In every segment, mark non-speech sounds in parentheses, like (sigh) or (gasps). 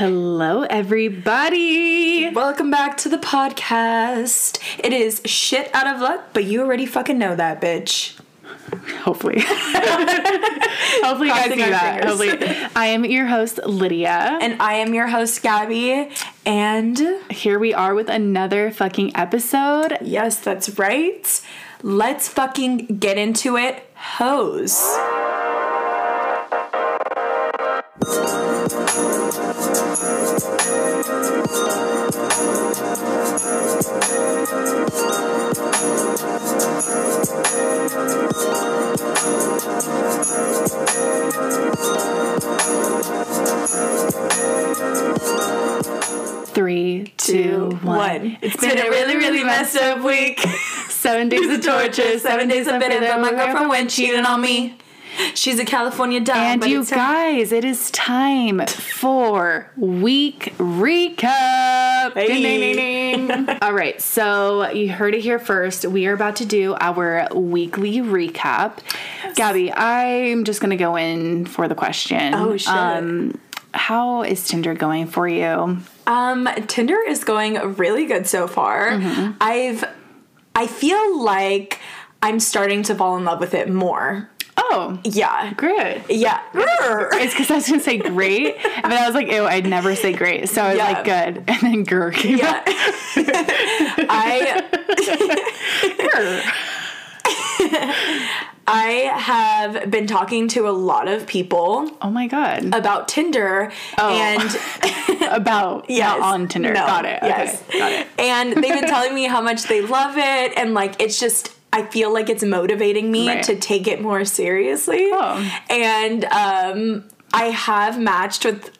Hello, everybody. Welcome back to the podcast. It is shit out of luck, but you already fucking know that, bitch. Hopefully. (laughs) Hopefully, you guys Crossing our that. fingers. Hopefully. I am your host, Lydia. And I am your host, Gabby. And Here we are with another fucking episode. yes, that's right. Let's fucking get into it. Hose. Seven torture, Seven days of bitter, but my girlfriend went cheating on me. She's a California dime. And you guys, it is time for week recap. Hey. Ding, ding, ding. (laughs) All right, so you heard it here first. We are about to do our weekly recap. Gabby, I'm just gonna go in for the question. Oh, shit. Um, how is Tinder going for you? Um, Tinder is going really good so far. Mm-hmm. I've I feel like I'm starting to fall in love with it more. Oh, Yeah. good. Yeah. It's because I was gonna say great, (laughs) but I was like, ew, I'd never say great. So I was Yeah. like, good. And then grr came yeah. (laughs) I (laughs) I have been talking to a lot of people Oh my god. about Tinder Oh. and (laughs) (laughs) About Yes. not on Tinder. No. Got it. Okay. Yes. Got it. and they've been telling me how much they love it and like it's just I feel like it's motivating me Right. to take it more seriously. Oh. And um I have matched with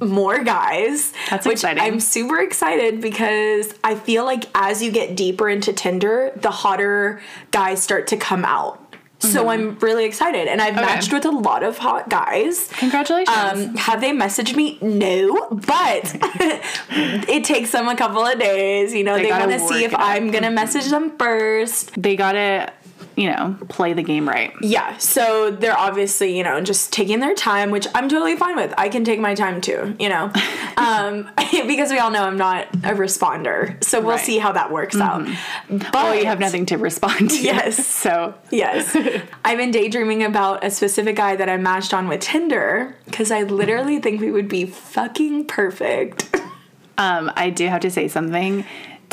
more guys. That's which exciting. I'm super excited because I feel like as you get deeper into Tinder, the hotter guys start to come out. So I'm really excited. And I've Mm-hmm. Okay. matched with a lot of hot guys. Congratulations. Um, have they messaged me? No, but (laughs) it takes them a couple of days. You know, They they, want to see if. I'm gonna message them first. they gotta, you know, play the game right. Yeah, so they're obviously, you know, just taking their time, which I'm totally fine with. I can take my time too, you know, (laughs) um, (laughs) because we all know I'm not a responder. So we'll Right. Mm-hmm. see how that works out. But Well, you have nothing to respond to. Yes. (laughs) So Yes. I've been daydreaming about a specific guy that I matched on with Tinder because I literally think we would be fucking perfect. um, I do have to say something.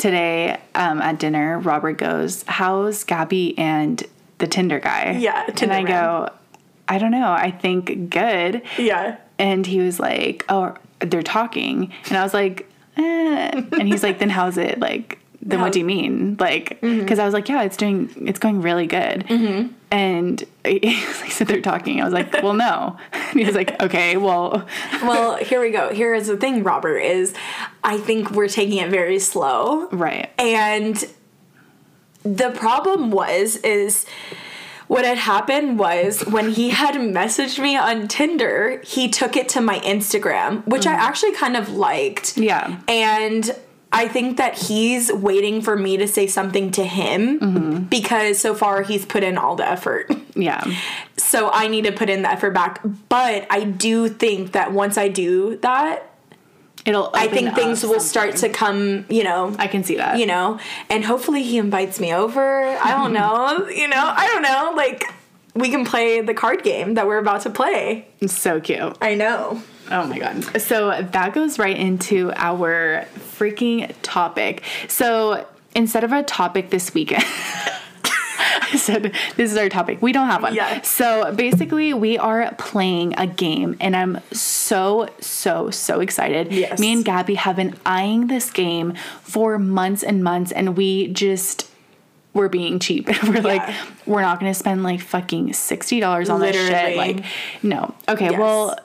Today um, at dinner, Robert goes, How's Gabby and the Tinder guy? Yeah, And I man. go, I don't know. I think good. Yeah. And he was like, Oh, they're talking. And I was like, eh. And he's like, Then how's it? Like, then How- what do you mean? Like, mm-hmm. because I was like, Yeah, it's doing, it's going really good. Mm-hmm. And (laughs) he said, They're talking. I was like, Well, no. And (laughs) he was like, Okay, well, (laughs) Well, here we go. Here is the thing, Robert, is I think we're taking it very slow. right. And the problem was is what had happened was when he had messaged me on Tinder, he took it to my Instagram, which I mm-hmm. actually kind of liked. Yeah. And I think that he's waiting for me to say something to him mm-hmm. because so far he's put in all the effort. Yeah. So I need to put in the effort back. But I do think that once I do that, It'll, I think things will start to come, you know, I can see that. you know, and hopefully he invites me over. I don't (laughs) know, you know, I don't know. Like, we can play the card game that we're about to play. It's so cute. I know. Oh my god. So that goes right into our freaking topic. So instead of a topic this weekend, (laughs) I said this is our topic. We don't have one. Yeah. So basically, we are playing a game, and I'm so so so excited. Yes. Me and Gabby have been eyeing this game for months and months, and we just we're being cheap. (laughs) we're like, we're not gonna spend like fucking sixty dollars on this shit. Like, no. Okay, Yes. well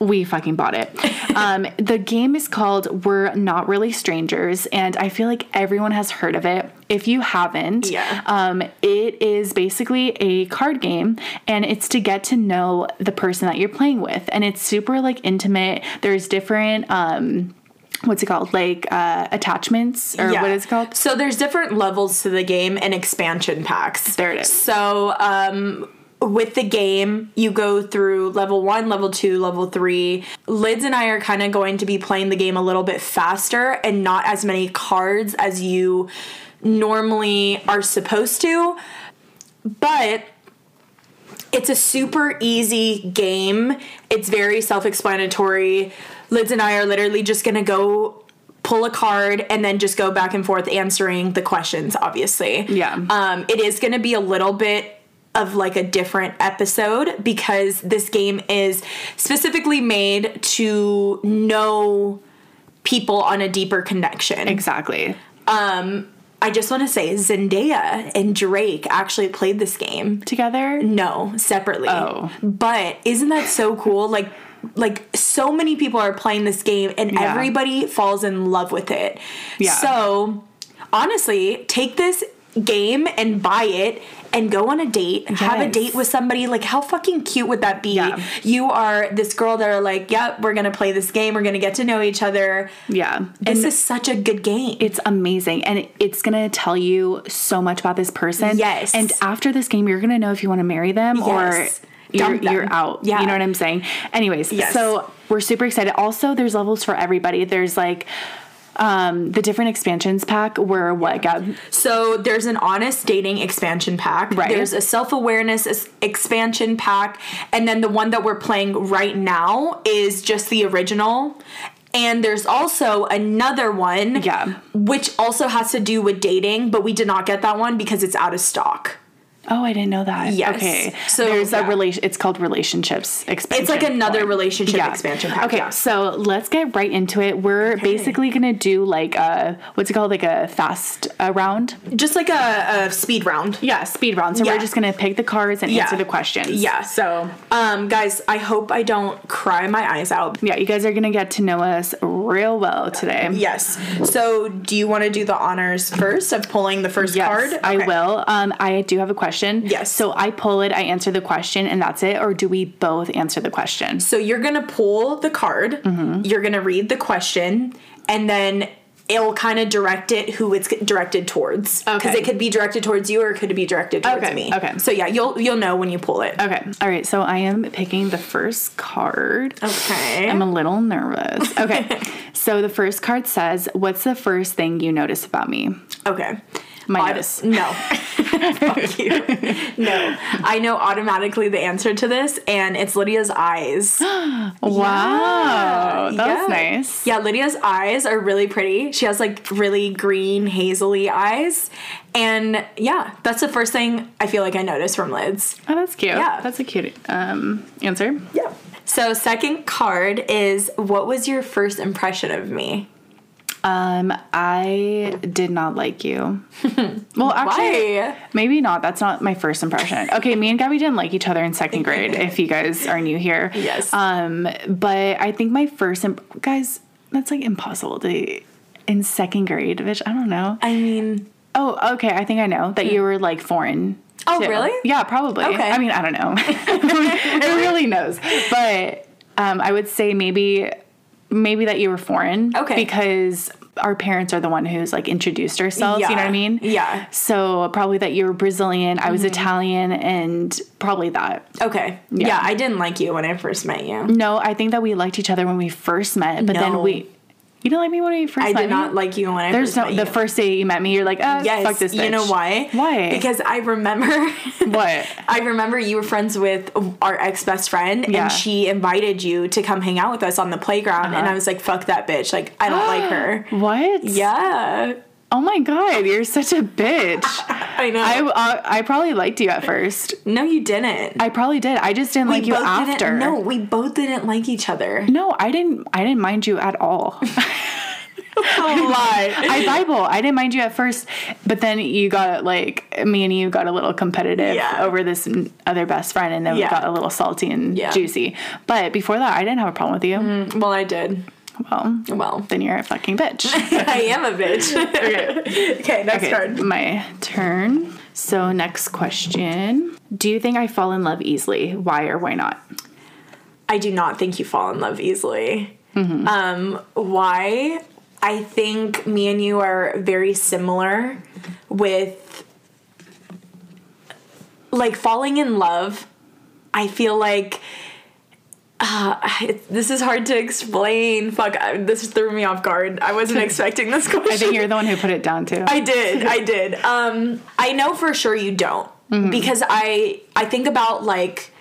we fucking bought it. (laughs) um, the game is called We're Not Really Strangers, and I feel like everyone has heard of it. If you haven't, Yeah. um, it is basically a card game, and it's to get to know the person that you're playing with, and it's super like intimate. There's different. Um, What's it called? Like uh, attachments, or what is it called? So there's different levels to the game and expansion packs. There it is. So um with the game, you go through level one, level two, level three. Lids and I are kind of going to be playing the game a little bit faster and not as many cards as you normally are supposed to. But it's a super easy game. It's very self explanatory. Lids and I are literally just gonna go pull a card and then just go back and forth answering the questions, obviously. Yeah. Um, it is gonna be a little bit of like a different episode because this game is specifically made to know people on a deeper connection. Exactly. Um, I just want to say Zendaya and Drake actually played this game. Together? No, separately. Oh. But isn't that so cool? Like like so many people are playing this game and Yeah. everybody falls in love with it. Yeah. So, honestly, take this game and buy it and go on a date. Have a date with somebody. Like how fucking cute would that be? Yeah. You are this girl that are like, "Yep, we're to play this game. We're to get to know each other." Yeah. This and is such a good game. it's amazing and it's gonna tell you so much about this person. Yes. And after this game, you're gonna know if you want to marry them Yes. or you're, you're out. Yeah. You know what I'm saying? Anyways, Yes. so we're super excited. Also, there's levels for everybody. There's like um the different expansions pack were what Gab? So there's an honest dating expansion pack. Right. There's a self awareness expansion pack, and then the one that we're playing right now is just the original. And there's also another one, Yeah. which also has to do with dating, but we did not get that one because it's out of stock. Oh, I didn't know that. Yes. Okay. So, there's yeah. a relation. It's called relationships expansion. It's like another relationship Yeah. expansion pack. Okay, yeah. so let's get right into it. We're basically gonna do like a what's it called, like a fast uh, round. Just like a, a speed round. Yeah, speed round. So we're just gonna pick the cards and answer the questions. Yeah. So Um, guys, I hope I don't cry my eyes out. yeah, you guys are gonna get to know us real well today. Yes. So, do you want to do the honors first of pulling the first Yes, card? I Okay. will. Um, I do have a question. Yes. So I pull it, I answer the question, and that's it, or do we both answer the question? So you're gonna pull the card, Mm-hmm. you're gonna read the question, and then it'll kind of direct it who it's directed towards. Because Okay. it could be directed towards you or it could be directed towards Okay, me. okay. So yeah, you'll you'll know when you pull it. Okay. All right. So I am picking the first card. Okay. I'm a little nervous. Okay. (laughs) so the first card says, What's the first thing you notice about me? okay. My nose. No. (laughs) Fuck you. (laughs) No. I know automatically the answer to this, and it's Lydia's eyes. (gasps) Wow. That was Yeah. nice. Yeah, Lydia's eyes are really pretty. She has like really green, hazily eyes. And yeah, that's the first thing I feel like I noticed from Lids. Oh, that's cute. Yeah. That's a cute um, answer. Yeah. So, second card is what was your first impression of me? Um, I did not like you. (laughs) well, actually, Why? maybe not. That's not my first impression. Okay, me and Gabby didn't like each other in second (laughs) grade. if you guys are new here, Yes. Um, but I think my first imp- guys, that's like impossible to in second grade. Which I don't know. I mean, Oh, okay. I think I know that you were like foreign. Oh, too. really? Yeah, probably. Okay. I mean, I don't know. (laughs) it really knows. But um, I would say maybe maybe that you were foreign. Okay. Because our parents are the one who's like introduced ourselves. You know what I mean? Yeah. So probably that you were Brazilian. I was Mm-hmm. Italian, and probably that. okay. Yeah. I didn't like you when I first met you. No, I think that we liked each other when we first met, but No. then we. You didn't like me when we first I did not like you when I There's first no met the you. first day you met me. You're like, ah, Yes, fuck this bitch. you know why? Why? Because I remember (laughs) what? I remember you were friends with our ex best friend, Yeah. and she invited you to come hang out with us on the playground, and I was like, "Fuck that bitch! Like, I don't like (gasps) her." What? Yeah, Oh my god, you're such a bitch. (laughs) I know. I uh, I probably liked you at first. no, you didn't. I probably did. I just didn't like you after. No, we both didn't like each other. No, I didn't. I didn't mind you at all. (laughs) lie. (laughs) I Bible. I didn't mind you at first, but then you got like me and you got a little competitive Yeah. over this other best friend, and then Yeah. we got a little salty and Yeah. juicy. But before that, I didn't have a problem with you. well, I did. Well, Well, then you're a fucking bitch. (laughs) I am a bitch. (laughs) okay. okay, next Okay, card. my turn. So next question: Do you think I fall in love easily? Why or why not? I do not think you fall in love easily. Mm-hmm. Um, why? I think me and you are very similar with like falling in love I feel like uh, (sighs) it, this is hard to explain. Fuck, I, this threw me off guard. I wasn't (laughs) expecting this question. I think you're the one who put it down too. I did. I did. Um, I know for sure you don't because I I think about like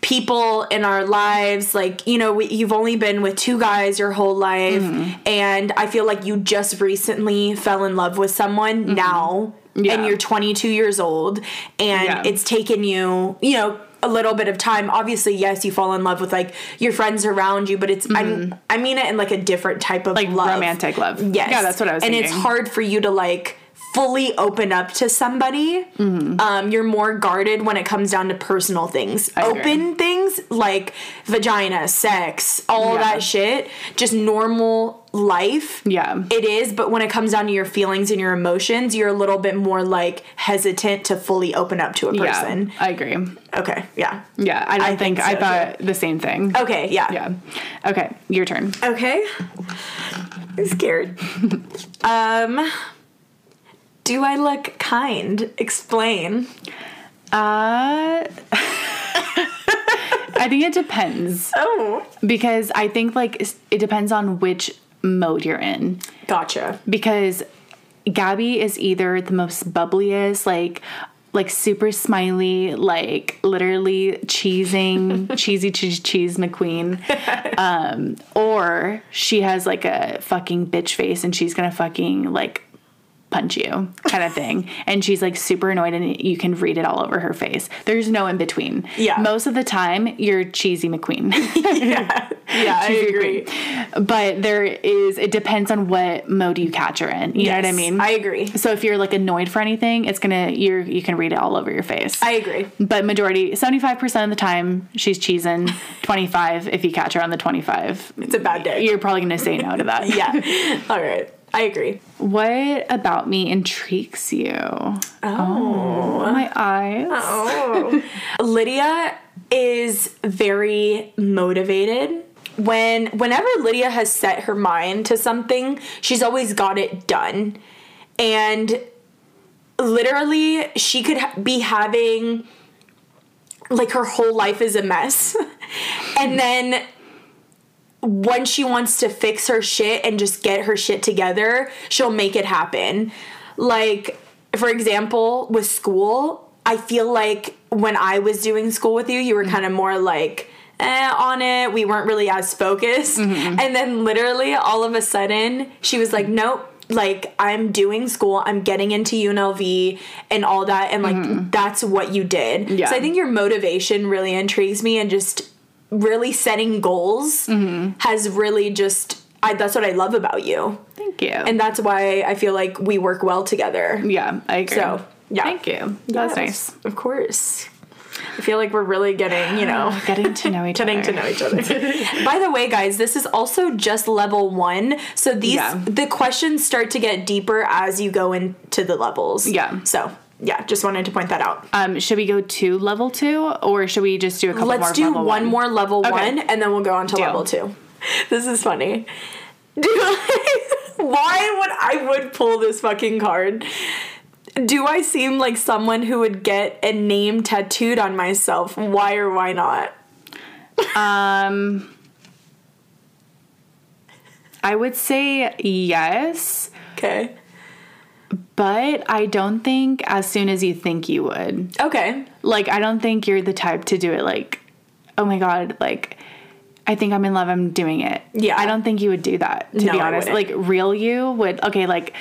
people in our lives like you know we, you've only been with two guys your whole life and I feel like you just recently fell in love with someone now Yeah. and you're 22 years old and Yeah. it's taken you you know a little bit of time obviously yes you fall in love with like your friends around you but it's I, I mean it in like a different type of like love romantic love. Yes. Yeah, that's what I was and thinking. it's hard for you to like fully open up to somebody. Mm-hmm. Um, you're more guarded when it comes down to personal things. I agree. Open things like vagina, sex, all Yeah. that shit, just normal life. Yeah. It is, but when it comes down to your feelings and your emotions, you're a little bit more like hesitant to fully open up to a Yeah, person. I agree. Okay, yeah. Yeah, I don't I think, think I so, thought the same thing. Okay, yeah. Yeah. Okay, your turn. Okay. I'm scared. um do I look kind? Explain. Uh (laughs) I think it depends (laughs) Oh. because I think like it depends on which mode you're in. Gotcha. because Gabby is either the most bubbliest, like like super smiley, like literally cheesing, (laughs) cheesy cheese cheese McQueen, um, or she has like a fucking bitch face and she's gonna fucking like punch you kind of thing and she's like super annoyed and you can read it all over her face there's no in between Yeah. most of the time you're cheesy mcqueen (laughs) Yeah, (laughs) I Cheesy agree. McQueen. but there is it depends on what mode you catch her in you know what i mean I agree. so if you're like annoyed for anything it's gonna you're you can read it all over your face I agree. but majority 75% of the time she's cheesing (laughs) 25 if you catch her on the 25 It's a bad day. you're probably gonna say no to that yeah. All right. I agree. what about me intrigues you Oh. my eyes Oh. (laughs) Lydia is very motivated. When whenever Lydia has set her mind to something, she's always got it done. And literally she could ha- be having like her whole life is a mess. (laughs) and then when she wants to fix her shit and just get her shit together, she'll make it happen. Like, for example, with school, I feel like when I was doing school with you, you were kind of more like, eh, on it. We weren't really as focused. And then literally all of a sudden, she was like, nope. Like I'm doing school, I'm getting into UNLV and all that, and like that's what you did. Yeah. So I think your motivation really intrigues me, and just really setting goals mm-hmm. has really just I, that's what I love about you. thank you And that's why I feel like we work well together. yeah i agree So, yeah. thank you that's Yes, nice Of course. I feel like we're really getting, you know, (sighs) getting to know each getting (laughs) other Getting to know each other. (laughs) By the way, guys, this is also just level 1. So these Yeah. the questions start to get deeper as you go into the levels. Yeah. So, yeah, just wanted to point that out. um should we go to level two or should we just do a couple more Let's do level one more level Okay. one, and then we'll go on to Deal. level two. This is funny. (laughs) Do I, why would I would pull this fucking card? Do I seem like someone who would get a name tattooed on myself? Why or why not? Um, (laughs) I would say yes, Okay. But I don't think as soon as you think you would. Okay. Like, I don't think you're the type to do it like, oh my God, like, I think I'm in love, I'm doing it. Yeah. I don't think you would do that, to No, be honest. Like, real you would, okay, like,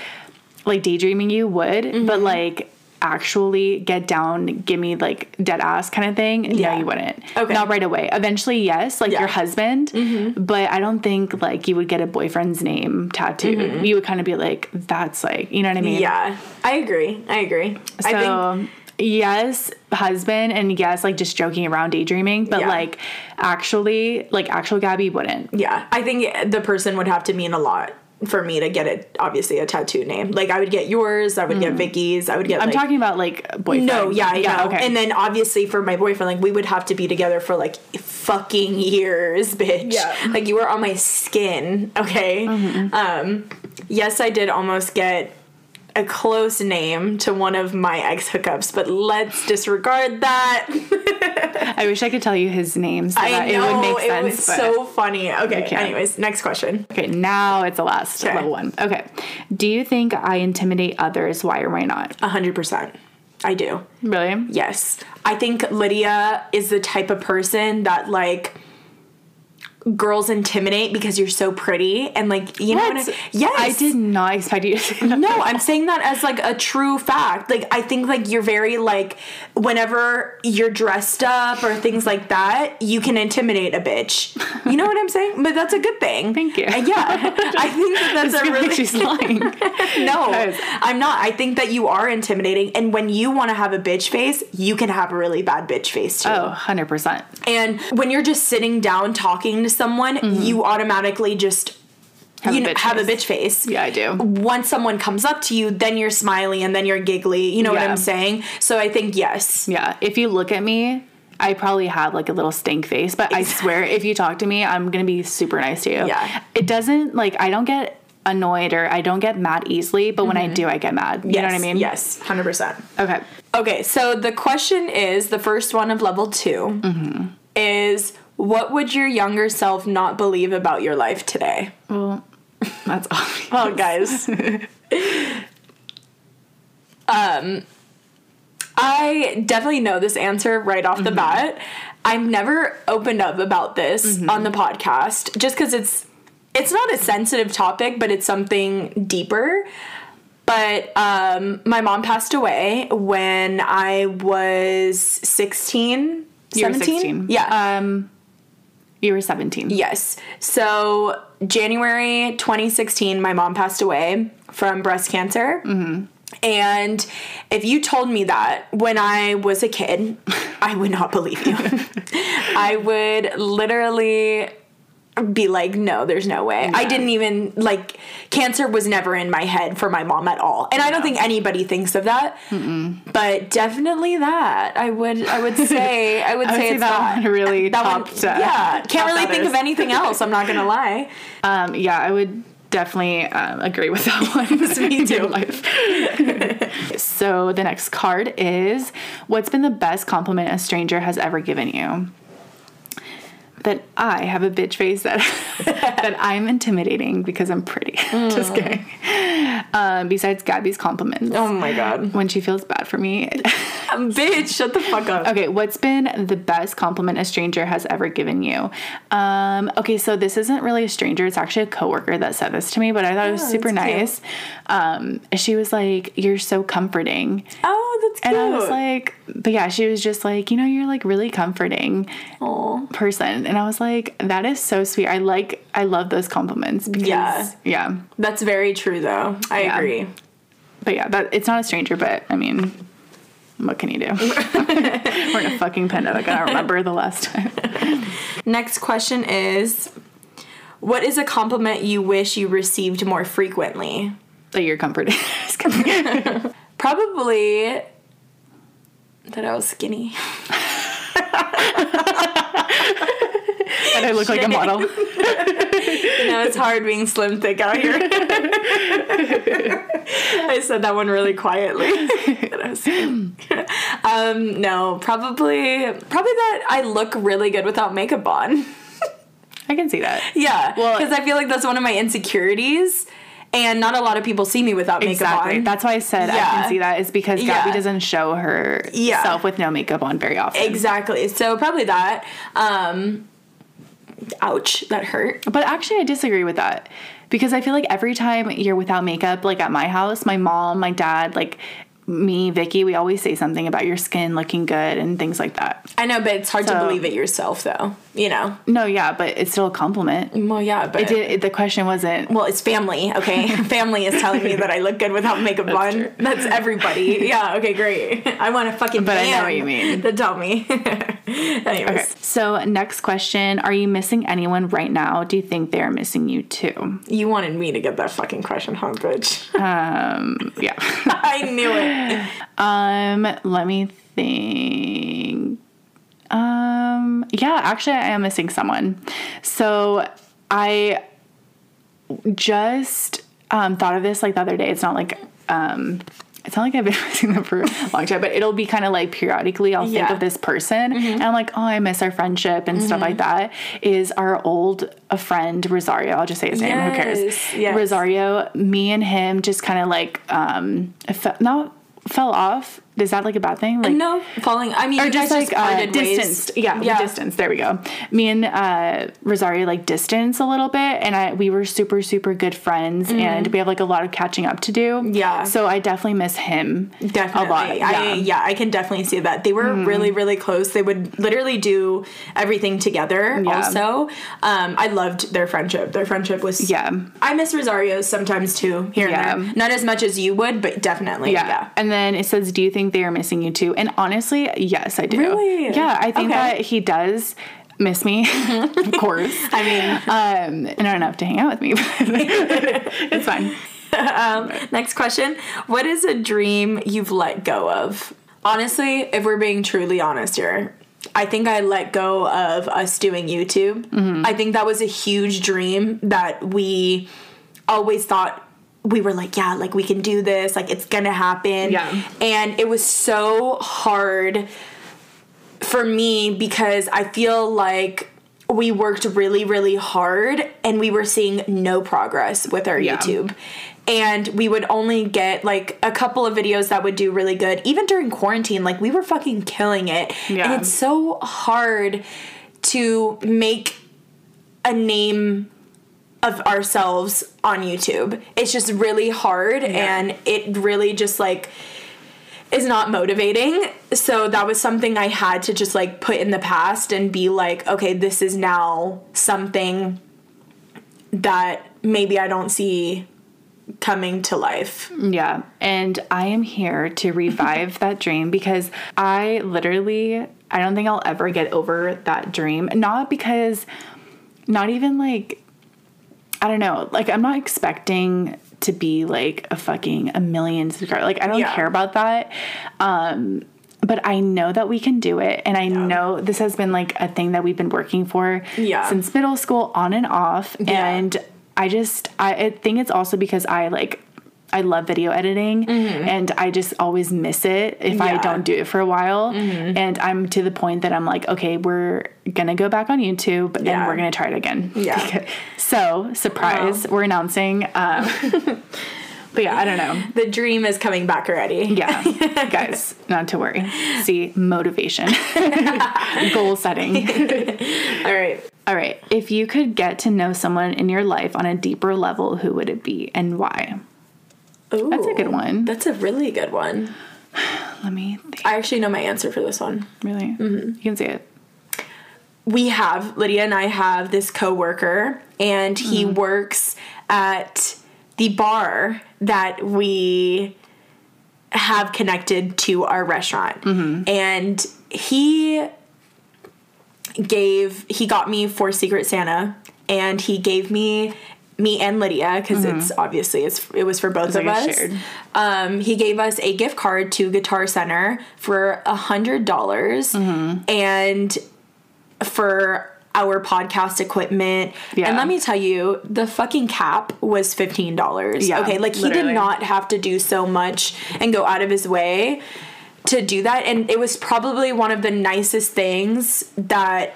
like daydreaming you would, Mm-hmm. but like, actually get down give me like dead ass kind of thing Yeah. no you wouldn't Okay. not right away eventually yes like Yeah. Mm-hmm. your husband but i don't think like you would get a boyfriend's name tattooed you would kind of be like that's like you know what i mean Mm-hmm. Yeah, I agree. I agree. I think so yes husband and yes like just joking around daydreaming but Yeah. like actually like actual gabby wouldn't yeah, I think the person would have to mean a lot for me to get it. Obviously, a tattoo name. Like I would get yours. I would get Vicky's. I would get. Mm. i'm like, talking about like boyfriend No, yeah, yeah. okay And then obviously for my boyfriend, like we would have to be together for like fucking years, bitch. Yeah. Mm-hmm. Like you were on my skin, okay? Um, yes, I did almost get a close name to one of my ex hookups, but let's disregard that. (laughs) I wish I could tell you his name so I that know it would make sense. it was so funny. Okay, anyways, next question. okay, now it's the last Okay. little one. Okay. Do you think I intimidate others? Why or why not? A hundred percent. I do. Really? Yes. I think Lydia is the type of person that like girls intimidate because you're so pretty and like you know what I, yes. I did not expect you to say that. no i'm saying that as like a true fact. Like i think like you're very like whenever you're dressed up or things like that you can intimidate a bitch. You know what i'm saying? But that's a good thing. Thank you. Uh, yeah. (laughs) I think that that's a really like she's lying. (laughs) no i'm not. I think that you are intimidating and when you want to have a bitch face you can have a really bad bitch face too. Oh, 100%. and when you're just sitting down talking to someone, you automatically just Mm-hmm. Have you a know, bitch have a face. bitch face. Yeah, I do. Once someone comes up to you, then you're smiley and then you're giggly. You know what I'm saying? So I think yes. Yeah. If you look at me, I probably have like a little stink face, but I swear if you talk to me, I'm going to be super nice to you. Yeah. It doesn't like, I don't get annoyed or I don't get mad easily, but when I do, I get mad. You know what I mean? Yes, hundred percent. Okay. Okay, so the question is the first one of level 2 Mm-hmm. is what would your younger self not believe about your life today? Well, that's (laughs) obvious. Well, guys. (laughs) um, I definitely know this answer right off the bat. I've never opened up about this on the podcast just because it's it's not a sensitive topic, but it's something deeper. But um, my mom passed away when I was 16, You were 17? 16. Yeah. Um, you were 17. Yes. So January 2016, my mom passed away from breast cancer. Mm-hmm. And if you told me that when I was a kid, (laughs) I would not believe you. (laughs) I would literally be like, no, there's no way. I didn't even like cancer was never in my head for my mom at all, and I don't think anybody thinks of that. But definitely that I would I would say (laughs) I would I would say, say it's that that one really that one- topped, uh, yeah, can't really think others. of anything else. I'm not gonna lie. (laughs) Um, yeah, I would definitely um, agree with that one. (laughs) Me too. Life. so the next card is What's been the best compliment a stranger has ever given you? That I have a bitch face that (laughs) that I'm intimidating because I'm pretty. (laughs) Just mm. kidding. Um, besides Gabby's compliments, Oh my god, when she feels bad for me. bitch, shut the fuck up. Okay, what's been the best compliment a stranger has ever given you? Um, okay, so this isn't really a stranger, it's actually a coworker that said this to me, but I thought it was super cute. nice. Um, she was like, You're so comforting. Oh, that's cute. And I was like, but yeah, she was just like, you know, you're like really comforting Aw. person. And I was like, that is so sweet. I like, I love those compliments because, Yeah. yeah. that's very true though. I Yeah. agree. But yeah, that it's not a stranger, but I mean, what can you do? (laughs) We're in a fucking pandemic. I don't remember the last time. Next question is, what is a compliment you wish you received more frequently? that you're (laughs) kidding. (laughs) Probably that I was skinny. And I look like a model. (laughs) You know, it's hard being slim thick out here. (laughs) I said that one really quietly. (laughs) That I was skinny. um, no, probably probably that I look really good without makeup on. I can see that. Yeah, Well- because I feel like that's one of my insecurities, and not a lot of people see me without makeup Exactly. on. That's why I said I can see that is because Gabby Yeah. doesn't show herself Yeah. with no makeup on very often. exactly. So probably that. Um, ouch, that hurt. But actually, I disagree with that because I feel like every time you're without makeup, like at my house, my mom, my dad, like me, Vicky, we always say something about your skin looking good and things like that. I know, but it's hard to believe it yourself, though. You know. No, yeah, but it's still a compliment. Well, yeah, but It did, it, the question wasn't. Well, it's family, okay? (laughs) family is telling me that I look good without makeup on. true. That's everybody. (laughs) Yeah, okay, great. (laughs) I want a fucking But I know what you mean. To tell me. Anyways. Okay. So, next question Are you missing anyone right now? Do you think they're missing you too? You wanted me to get that fucking question, huh, bitch? Um, yeah. I knew it. Um, let me think. Um, yeah, actually, I am missing someone. So I just um, thought of this like the other day. It's not like um it's not like I've been (laughs) missing them for a long time, but it'll be kind of like periodically I'll think Yeah. of this person and I'm like, oh, I miss our friendship and stuff like that. Is our old a friend Rosario? I'll just say his name. Who cares? Yes, yes. Rosario. Me and him just kind of like um, fe- not fell off. Is that like a bad thing? Like No, falling. I mean, or just like uh, parted ways. Yeah, Yeah. distance. There we go. Me and uh, Rosario like distance a little bit, and I we were super super good friends, and we have like a lot of catching up to do. Mm-hmm. Yeah. So I definitely miss him. Definitely. A lot. I, Yeah. Mm-hmm. yeah, I can definitely see that. They were really, really close. They would literally do everything together Yeah. also. Um, I loved their friendship. Their friendship was Yeah. I miss Rosario sometimes too, here Yeah. and there. Not as much as you would, but definitely. Yeah. Yeah. And then it says, "Do you think they are missing you too?" And honestly, yes, I do. Really? Yeah, I think Okay. that he does miss me, (laughs) of course. (laughs) I mean, Um, and not enough to hang out with me. (laughs) but it's fine. next question. What is a dream you've let go of? Honestly, if we're being truly honest here, I think I let go of us doing YouTube. Mm-hmm. I think that was a huge dream that we always thought we were like, yeah, like we can do this, like it's gonna happen. Yeah. And it was so hard for me because I feel like we worked really, really hard and we were seeing no progress with our Yeah. YouTube. And we would only get like a couple of videos that would do really good. Even during quarantine, like we were fucking killing it. Yeah. And it's so hard to make a name of ourselves on YouTube. It's just really hard and it really just like is not motivating. So that was something I had to just like put in the past and be like, okay, this is now something that maybe I don't see coming to life. Yeah. And I am here to revive (laughs) that dream because I literally, I don't think I'll ever get over that dream. Not because, not even like, I don't know, like I'm not expecting to be like a fucking a million subscribers. Like I don't Yeah. care about that. Um, but I know that we can do it. And I know this has been like a thing that we've been working for Yeah. since middle school on and off. Yeah. And I just I, I think it's also because I like I love video editing and I just always miss it if I Mm-hmm. Yeah. Mm-hmm. don't do it for a while. And I'm to the point that I'm like, okay, we're gonna go back on YouTube and Yeah. we're gonna try it again. Yeah. (laughs) so surprise, we're announcing. Um, (laughs) but yeah, I don't know. The dream is coming back already. Yeah, (laughs) guys, not to worry. See, motivation, goal setting. All right. All right, if you could get to know someone in your life on a deeper level, who would it be and why? Ooh, That's a good one. That's a really good one. (sighs) Let me think. I actually know my answer for this one. Really? Mm-hmm. You can say it. we have Lydia and I have this coworker and he works at the bar that we have connected to our restaurant. And he gave he got me for Secret Santa and he gave me me and Lydia because it's obviously it's it was for both of like us. Um, he gave us a gift card to Guitar Center for a hundred dollars and for our podcast equipment. Yeah. And let me tell you, the fucking cap was fifteen dollars. Yeah, okay, like he did not have to do so much and go out of his way to do that. And it was probably one of the nicest things that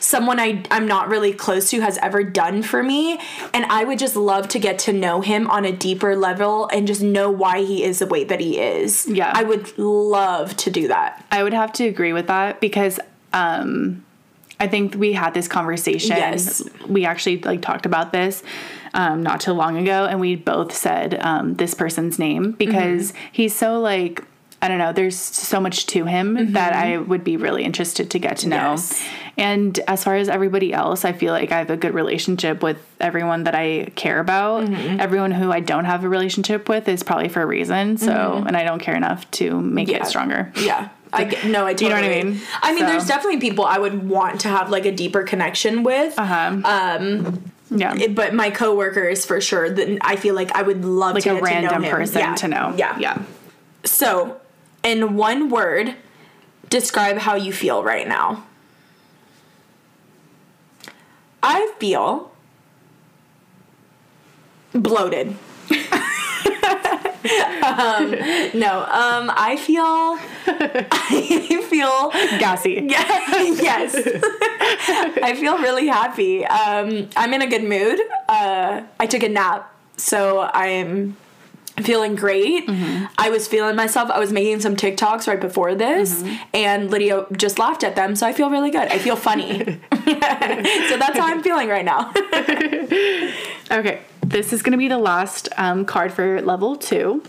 someone I, I'm not really close to has ever done for me. And I would just love to get to know him on a deeper level and just know why he is the way that he is. Yeah. I would love to do that. I would have to agree with that because um, I think we had this conversation. Yes. We actually like talked about this um, not too long ago, and we both said um, this person's name because he's so like. I don't know. There's so much to him that I would be really interested to get to know. Yes. And as far as everybody else, I feel like I have a good relationship with everyone that I care about. Everyone who I don't have a relationship with is probably for a reason. So, and I don't care enough to make Yeah. it stronger. Yeah. I no, I totally. (laughs) You know what I mean? I mean, So- there's definitely people I would want to have like a deeper connection with. Uh-huh. Um, yeah. It- but my coworkers for sure. That I feel like I would love like to a to random him. person Yeah. to know. Yeah. Yeah. So, in one word, describe how you feel right now. I feel bloated. (laughs) um, no, um, I feel, I feel Gassy. (laughs) Yeah, yes. (laughs) I feel really happy. Um, I'm in a good mood. Uh, I took a nap, so I'm feeling great. Mm-hmm. I was feeling myself. I was making some TikToks right before this, Mm-hmm. and Lydia just laughed at them, so I feel really good. I feel funny. (laughs) (laughs) so that's how I'm feeling right now. (laughs) Okay, this is going to be the last um, card for level two.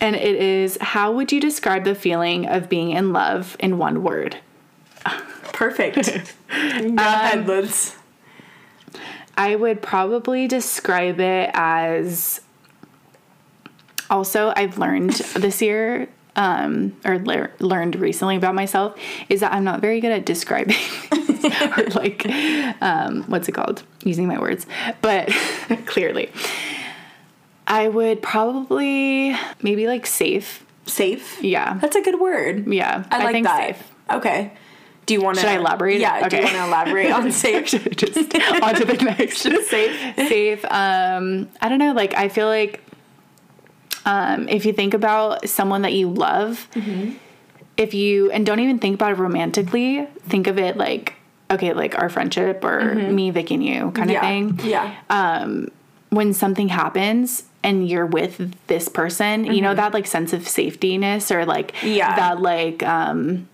And it is How would you describe the feeling of being in love in one word? Perfect. Ahead, Liz. I would probably describe it as also, I've learned this year, um, or lear- learned recently about myself, is that I'm not very good at describing (laughs) or like, um, what's it called? Using my words, but (laughs) clearly. I would probably maybe like safe. Safe. Yeah. That's a good word. Yeah. I like think that. safe. Okay. Do you want to? Should I elaborate? Yeah. Do you want to elaborate on (laughs) safe? just on to the next. Safe. safe. Um, I don't know. Like I feel like um, if you think about someone that you love, Mm-hmm. if you and don't even think about it romantically, think of it like okay, like our friendship or me, Vic, and you kind of Mm-hmm. yeah. thing. Yeah. When something happens and you're with this person, you know that like sense of safetyness or like Mm-hmm. Yeah. that like um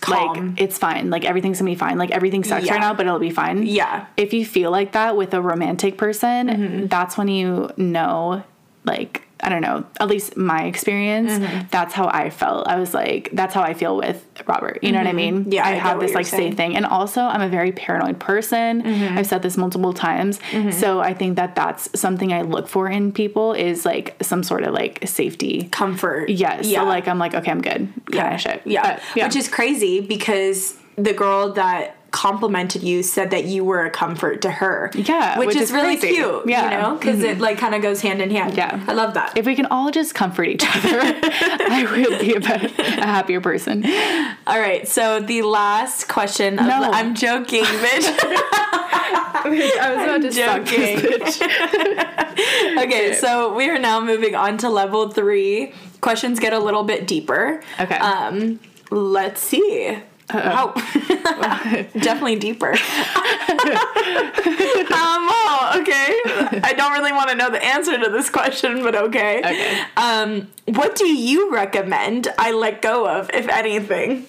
Calm. like it's fine like everything's gonna be fine like everything sucks Yeah. right now but it'll be fine Yeah. if you feel like that with a romantic person Mm-hmm. that's when you know like i don't know at least my experience Mm-hmm. that's how i felt i was like that's how i feel with robert you know what i mean Mm-hmm. Yeah, i, I have this like safe thing and also i'm a very paranoid person Mm-hmm. i've said this multiple times so i think that that's something i look for in people is like some sort of like safety Comfort. yes Yeah. so like i'm like okay i'm good kind yeah. of shit Yeah. But, Which is crazy because the girl that complimented you said that you were a comfort to her. Yeah, Which, which is, is really crazy. cute. Yeah. You know? Because it like kind of goes hand in hand. Yeah. I love that. if we can all just comfort each other, (laughs) I will be a, better, a happier person. All right. So the last question. Of, No. I'm joking, bitch. (laughs) I was about to this bitch. (laughs) okay. So we are now moving on to level three. Questions get a little bit deeper. Okay. Um, let's see. Wow. (laughs) Definitely deeper. (laughs) um, oh, okay. I don't really want to know the answer to this question, but okay. Okay. Um, what do you recommend I let go of, if anything?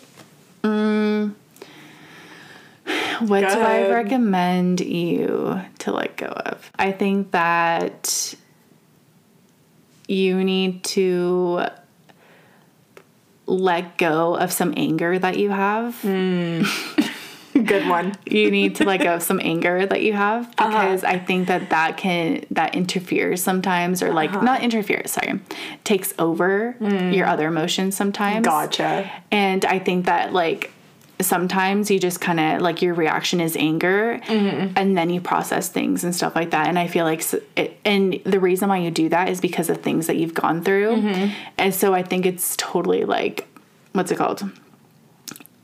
What Go do I recommend you to let go of? I think that you need to let go of some anger that you have. (laughs) Good one. (laughs) you need to let go of some anger that you have Uh-huh. because I think that that can that interferes sometimes or like Uh-huh. not interferes sorry takes over your other emotions sometimes Mm. Gotcha. and I think that like sometimes you just kind of like your reaction is anger Mm-hmm. and then you process things and stuff like that and I feel like it, and the reason why you do that is because of things that you've gone through Mm-hmm. and so I think it's totally like what's it called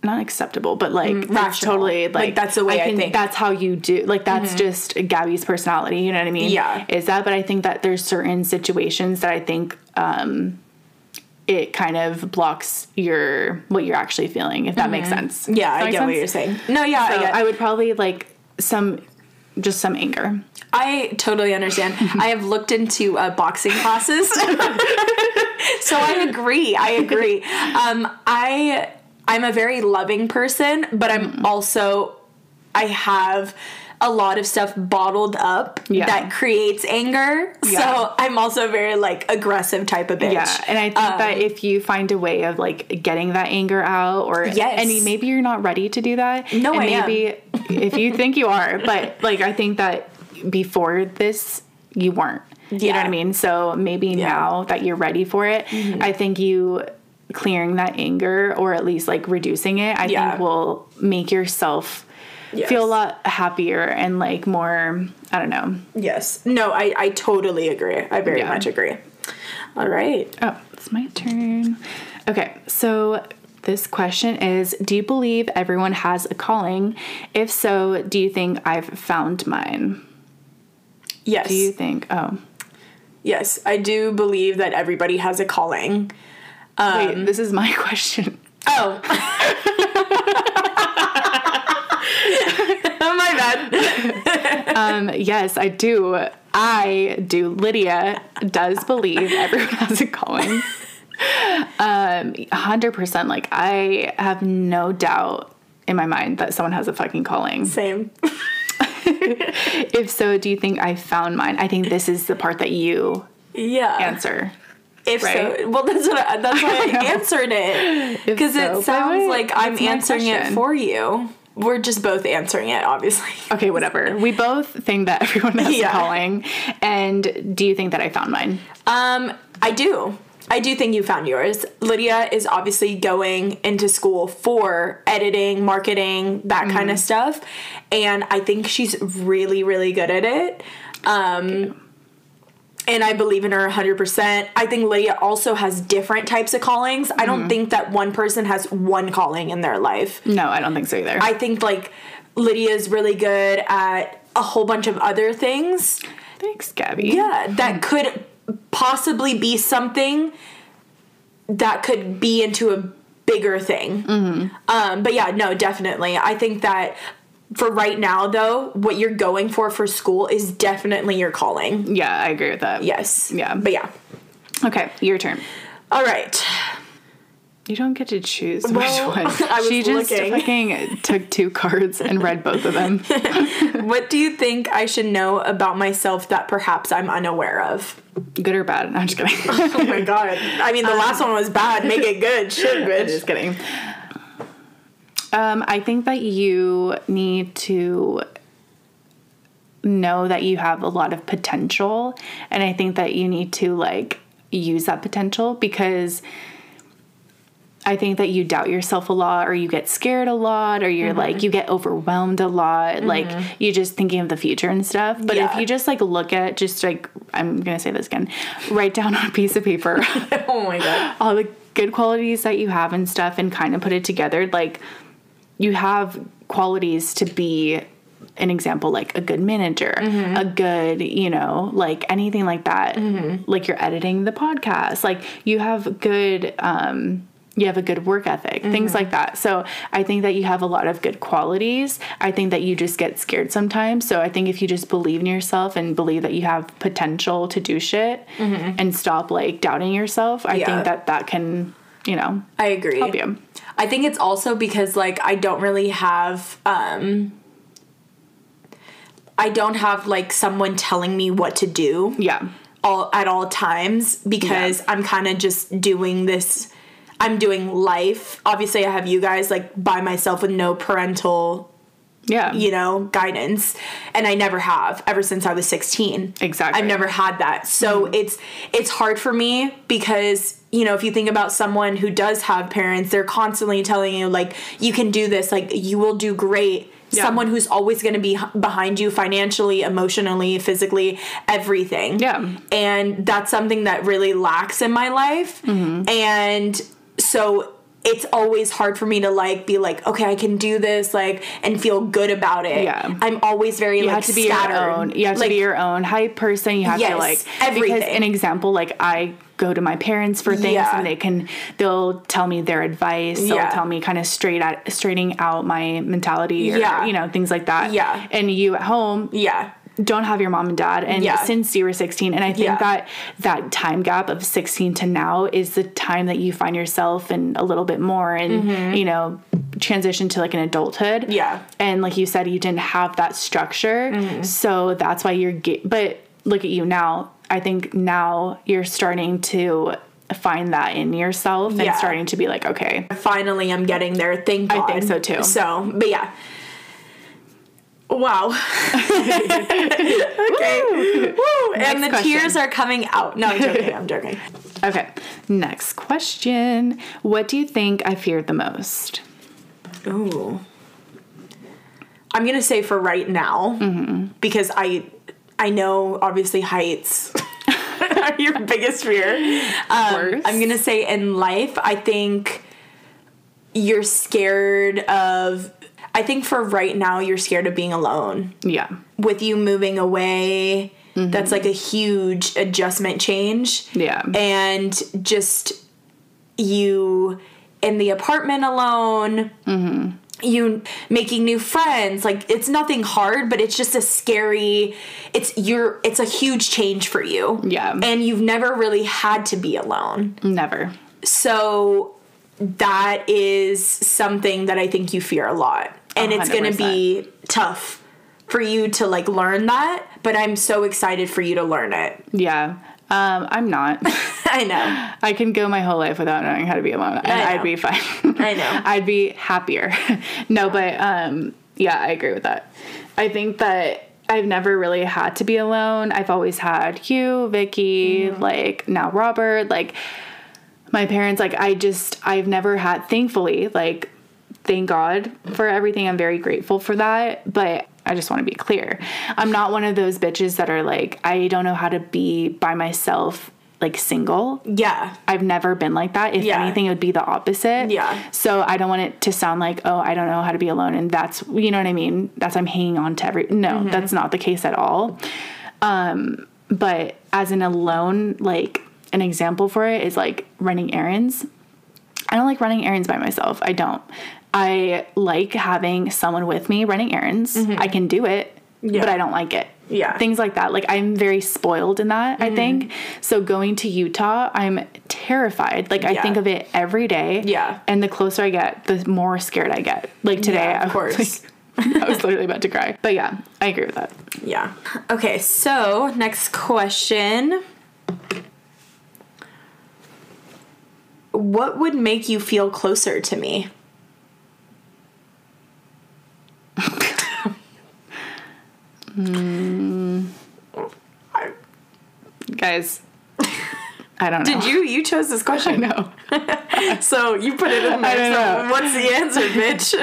not acceptable but like Mm, rational. totally like, Like, that's the way I can- think. Mm-hmm. that's how you do like that's just Gabby's personality you know what I mean Yeah. is that but I think that there's certain situations that I think um it kind of blocks your what you're actually feeling if that makes sense Mm-hmm. Yeah, I get what you're saying. No, yeah, So I get I would probably like some just some anger I totally understand. (laughs) I have looked into uh, boxing classes, (laughs) so I agree. I agree. Um, I I'm a very loving person, but I'm also I have a lot of stuff bottled up Yeah. that creates anger. Yeah. So I'm also very like aggressive type of bitch. Yeah, and I think that if you find a way of like getting that anger out, or Yes. and maybe you're not ready to do that. No, and I am. maybe (laughs) if you think you are, but like I think that before this you weren't. Yeah. You know what I mean? So maybe now that you're ready for it, Mm-hmm. I think you clearing that anger or at least like reducing it, I Yeah. think will make yourself Yes. feel a lot happier and like more. I don't know. Yes. No, I I totally agree. I very Yeah. much agree. All right. Oh, it's my turn. Okay, so this question is Do you believe everyone has a calling? If so, do you think I've found mine? Yes. Do you think? Oh, Yes, I do believe that everybody has a calling. Wait, um, this is my (laughs) question. Oh. (laughs) Bad. (laughs) Um, yes, I do. I do. Lydia does believe everyone has a calling. Um, 100%. Like, I have no doubt in my mind that someone has a fucking calling. Same. (laughs) If so, do you think I found mine? I think this is the part that you Yeah. answer. If right? so, well, that's what I, that's why (laughs) I answered it because so, it sounds like I'm answering it for you. We're just both answering it, obviously. Okay, whatever. (laughs) We both think that everyone has Yeah. calling. And do you think that I found mine? Um, I do. I do think you found yours. Lydia is obviously going into school for editing, marketing, that kind of stuff. And I think she's really, really good at it. Um, and I believe in her 100%. I think Lydia also has different types of callings. I don't think that one person has one calling in their life. No, I don't think so either. I think like Lydia's really good at a whole bunch of other things. Thanks, Gabby. Yeah, that could possibly be something that could be into a bigger thing. Um, but yeah, no, definitely. I think that for right now, though, what you're going for for school is definitely your calling. Yeah, I agree with that. Yes. Yeah. But yeah. Okay, your turn. All right. You don't get to choose Well, which one. (laughs) I was she just looking. fucking took two cards and read both of them. (laughs) What do you think I should know about myself that perhaps I'm unaware of? Good or bad? I'm just kidding. (laughs) Oh my god. I mean, the last um, one was bad. Make it good. Shit, bitch. just kidding. Um, I think that you need to know that you have a lot of potential, and I think that you need to like use that potential because I think that you doubt yourself a lot, or you get scared a lot, or you're like you get overwhelmed a lot, like you just thinking of the future and stuff. But if you just like look at just like I'm gonna say this again, write down on a piece of paper (laughs) Oh my god. all the good qualities that you have and stuff and kind of put it together like you have qualities to be an example like a good manager mm-hmm. a good you know like anything like that. Mm-hmm. Like you're editing the podcast. Like you have good um you have a good work ethic things mm-hmm. like that. So i think that you have a lot of good qualities. I think that you just get scared sometimes. So i think if you just believe in yourself and believe that you have potential to do shit and stop like doubting yourself i Yeah. think that that can you know I agree. help you I think it's also because like I don't really have um I don't have like someone telling me what to do yeah all at all times because I'm kind of just doing this I'm doing life. Obviously I have you guys like by myself with no parental, yeah you know, guidance and I never have ever since I was 16. Exactly. I've never had that. So it's it's hard for me because you know, if you think about someone who does have parents, they're constantly telling you like you can do this, like you will do great. Yeah. Someone who's always going to be behind you financially, emotionally, physically, everything. Yeah. And that's something that really lacks in my life. Mm-hmm. And so it's always hard for me to like be like, okay, I can do this, like, and feel good about it. Yeah. I'm always very you like have to be scattered. your own you have like, to be your own hype person you have Yes, to like everything. because an example like i go to my parents for things Yeah. and they can they'll tell me their advice they'll Yeah. tell me kind of straight at straightening out my mentality or Yeah. you know things like that Yeah. and you at home Yeah. Don't have your mom and dad and Yeah. since you were 16 and i think Yeah. that that time gap of 16 to now is the time that you find yourself and a little bit more and you know transition to like an adulthood Mm-hmm. Yeah. and like you said you didn't have that structure Mm-hmm. so that's why you're but look at you now i think now you're starting to find that in yourself and Yeah. starting to be like okay Finally, I'm getting there. Thank God. I think so, too. So, but yeah. Wow. (laughs) okay. Woo. And the Next tears are coming out. No, I'm joking. (laughs) I'm joking. okay next question what do you think i feared the most Ooh. I'm gonna say for right now Mm-hmm. because I I know obviously heights (laughs) are your biggest fear. Um, course. I'm gonna say in life I think you're scared of. I think for right now you're scared of being alone. yeah With you moving away mm-hmm. that's like a huge adjustment change. Yeah. And just you in the apartment alone. Mm-hmm. You making new friends, like it's nothing hard, but it's just a scary. It's you're. It's a huge change for you. Yeah. and you've never really had to be alone. Never. So that is something that I think you fear a lot. And it's going to be tough for you to like learn that, but I'm so excited for you to learn it. Yeah. Um, I'm not. (laughs) I know. I can go my whole life without knowing how to be alone, and. I'd be fine. (laughs) I know. I'd be happier. (laughs) no, but um, yeah, I agree with that. I think that I've never really had to be alone. I've always had you, Vicky, Mm-hmm. like now Robert, like my parents. Like I just, I've never had. Thankfully, like thank God for everything. I'm very grateful for that. But I just want to be clear. I'm not one of those bitches that are like, I don't know how to be by myself, like single. Yeah. I've never been like that. If Yeah. anything, it would be the opposite. Yeah. So I don't want it to sound like, oh, I don't know how to be alone, and that's you know what I mean. That's I'm hanging on to every. No, Mm-hmm. that's not the case at all. Um, but as an alone, like an example for it is like running errands. I don't like running errands by myself. I don't. I like having someone with me running errands. I can do it, Mm-hmm. Yeah. but I don't like it. Yeah. Things like that. Like I'm very spoiled in that, I think. So going to Utah, I'm terrified. Like I Yeah. think of it every day. Yeah. And the closer I get, the more scared I get. Like today, Yeah, of I course. like- (laughs) I was literally about to cry. But yeah, I agree with that. Yeah. Okay, so next question. What would make you feel closer to me? Guys, I don't know. Did you you chose this I question? know. (laughs) So you put it in there. So know. what's the answer, bitch?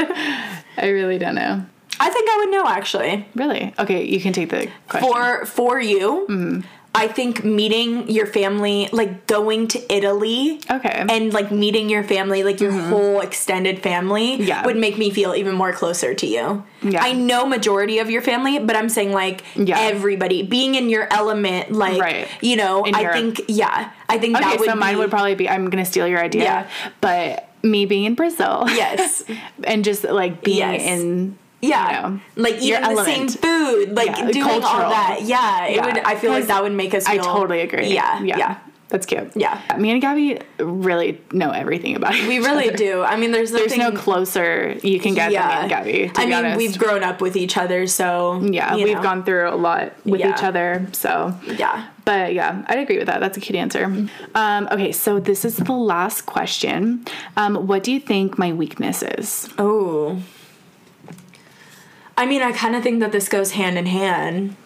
(laughs) I really don't know. I think I would know actually. Really? Okay, you can take the question. For for you, Mm-hmm. I think meeting your family, like going to Italy, Okay. Mm-hmm. and like meeting your family, like your whole extended family, Yeah. would make me feel even more closer to you. Yeah. I know majority of your family, but I'm saying like Yeah. everybody being in your element, like Right. you know, In I Europe. think yeah, I think okay, that would so mine be- would probably be I'm gonna steal your idea. Yeah. But me being in Brazil. yes, (laughs) and just like being Yes. in yeah, you know, like eating the same food, like Yeah, doing all that. Yeah, it Yeah. would. I feel like that would make us. I totally agree. Yeah, yeah. yeah. That's cute. Yeah. Me and Gabby really know everything about Each We really other. do. I mean, there's There's no closer you can get than me and Gabby, to I mean, honest. we've grown up with each other, so yeah, we've know. gone through a lot with Yeah. each other. So Yeah. But yeah, I'd agree with that. That's a cute answer. Um, okay, so this is the last question. Um, what do you think my weakness is? Oh. I mean, I kind of think that this goes hand in hand.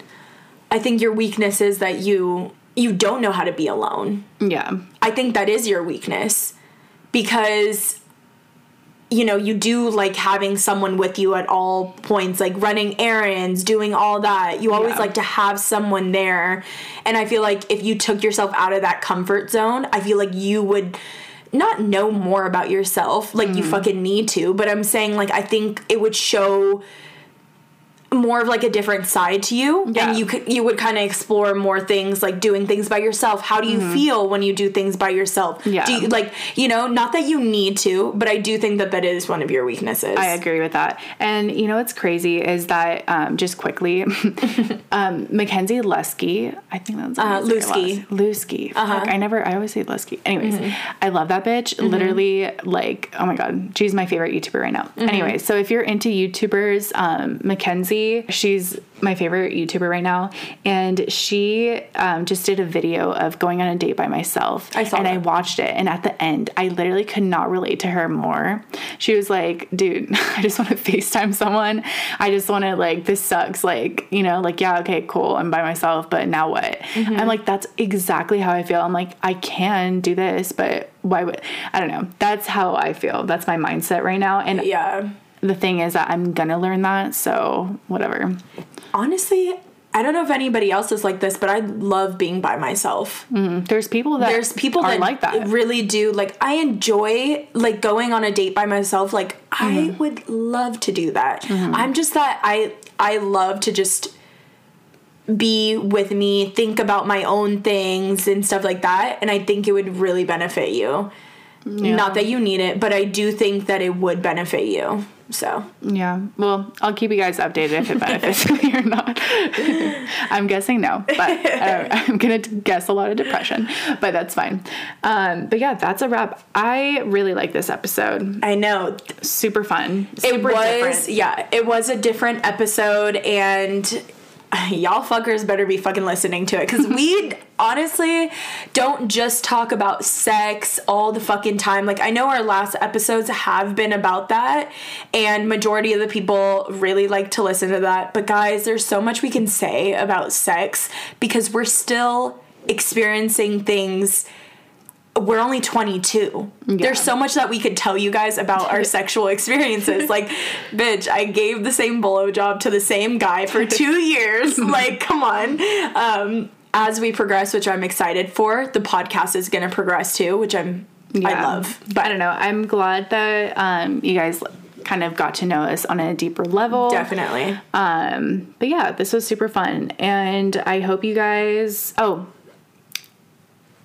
I think your weakness is that you you don't know how to be alone. Yeah. I think that is your weakness because you know, you do like having someone with you at all points, like running errands, doing all that. You always Yeah. like to have someone there. And I feel like if you took yourself out of that comfort zone, I feel like you would not know more about yourself like Mm. you fucking need to, but I'm saying like I think it would show more of like a different side to you Yeah. and you could you would kind of explore more things like doing things by yourself how do you feel when you do things by yourself Mm-hmm. Yeah. do you, like you know not that you need to but i do think that that is one of your weaknesses I agree with that. And you know what's crazy is that um, just quickly, (laughs) (laughs) um, Mackenzie Lusky, I think that's Uh, how you say her Lusky. Lusky. Uh-huh. I never, I always say Lusky. Anyways, Mm-hmm. I love that bitch. Literally, like, oh my god, she's my favorite YouTuber right now. Mm-hmm. Anyways, so if you're into YouTubers, um, Mackenzie, she's my favorite YouTuber right now, and she um, just did a video of going on a date by myself. I saw and I watched it, and at the end, I literally could not relate to her more. She was like, dude, (laughs) I just want to FaceTime someone. I just want to, like, this sucks. Like, you know, like, yeah, okay, cool. I'm by myself, but now what? Mm-hmm. I'm like, that's exactly how I feel. I'm like, I can do this, but why would, I don't know. That's how I feel. That's my mindset right now. And yeah the thing is that I'm gonna learn that. So, whatever. honestly i don't know if anybody else is like this but i love being by myself There's people that there's people that like that. really do like i enjoy like going on a date by myself like Mm-hmm. i would love to do that i'm just that i i love to just be with me, think about my own things and stuff like that. And I think it would really benefit you. Not that you need it, but I do think that it would benefit you. So Yeah. Well, I'll keep you guys updated if it (laughs) benefits me or not. (laughs) I'm guessing no, but I am going to guess a lot of depression, but that's fine. Um, but yeah, that's a wrap. I really like this episode. I know Super fun. it Super was different. yeah, it was a different episode and (laughs) y'all fuckers better be fucking listening to it because we (laughs) honestly don't just talk about sex all the fucking time. Like i know our last episodes have been about that and majority of the people really like to listen to that but guys there's so much we can say about sex because we're still experiencing things we're only 22. There's so much that we could tell you guys about our (laughs) sexual experiences. Like, bitch, I gave the same blowjob to the same guy for (laughs) two years. like, come on. Um, as we progress, which I'm excited for, the podcast is going to progress too, which I'm I love. But I don't know. I'm glad that um, you guys kind of got to know us on a deeper level. Definitely. Um, but yeah, this was super fun. And I hope you guys. Oh,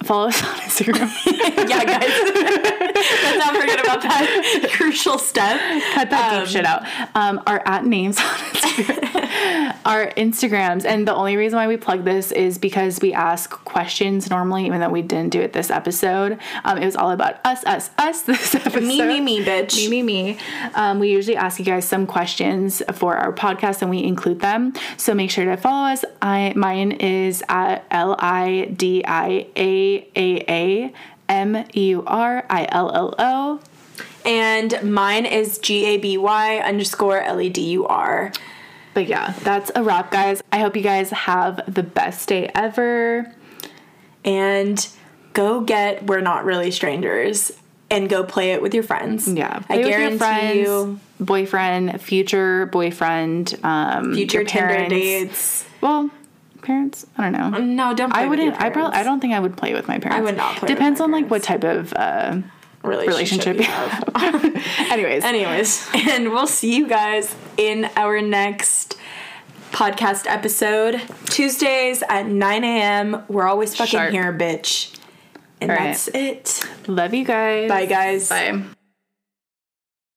follow us on Instagram. (laughs) yeah, guys. Let's not forget about that (laughs) crucial step. Cut that Um, deep shit out. Um, our at names on Instagram, (laughs) our Instagrams, and the only reason why we plug this is because we ask questions normally, even though we didn't do it this episode. Um, it was all about us, us, us. This episode, Me, me, me, bitch. me, me, me. Um, we usually ask you guys some questions for our podcast, and we include them. So make sure to follow us. I mine is at L I D I A A A M U R I L L O. And mine is G A B Y underscore L E D U R. But yeah, that's a wrap, guys. I hope you guys have the best day ever. and go get We're Not Really Strangers and go play it with your friends. Yeah, I play with your guarantee friends, you boyfriend, future boyfriend, um, future Tinder dates. Well, parents, I don't know. No, don't play I wouldn't. I probably. I don't think I would play with my parents. I would not play with Depends on like what type of uh, relationship, relationship. you have. (laughs) Anyways, Anyways, and we'll see you guys in our next podcast episode. Tuesdays at 9 a.m. We're always fucking Sharp. here, bitch. And All right. that's it. love you guys. Bye, guys. Bye.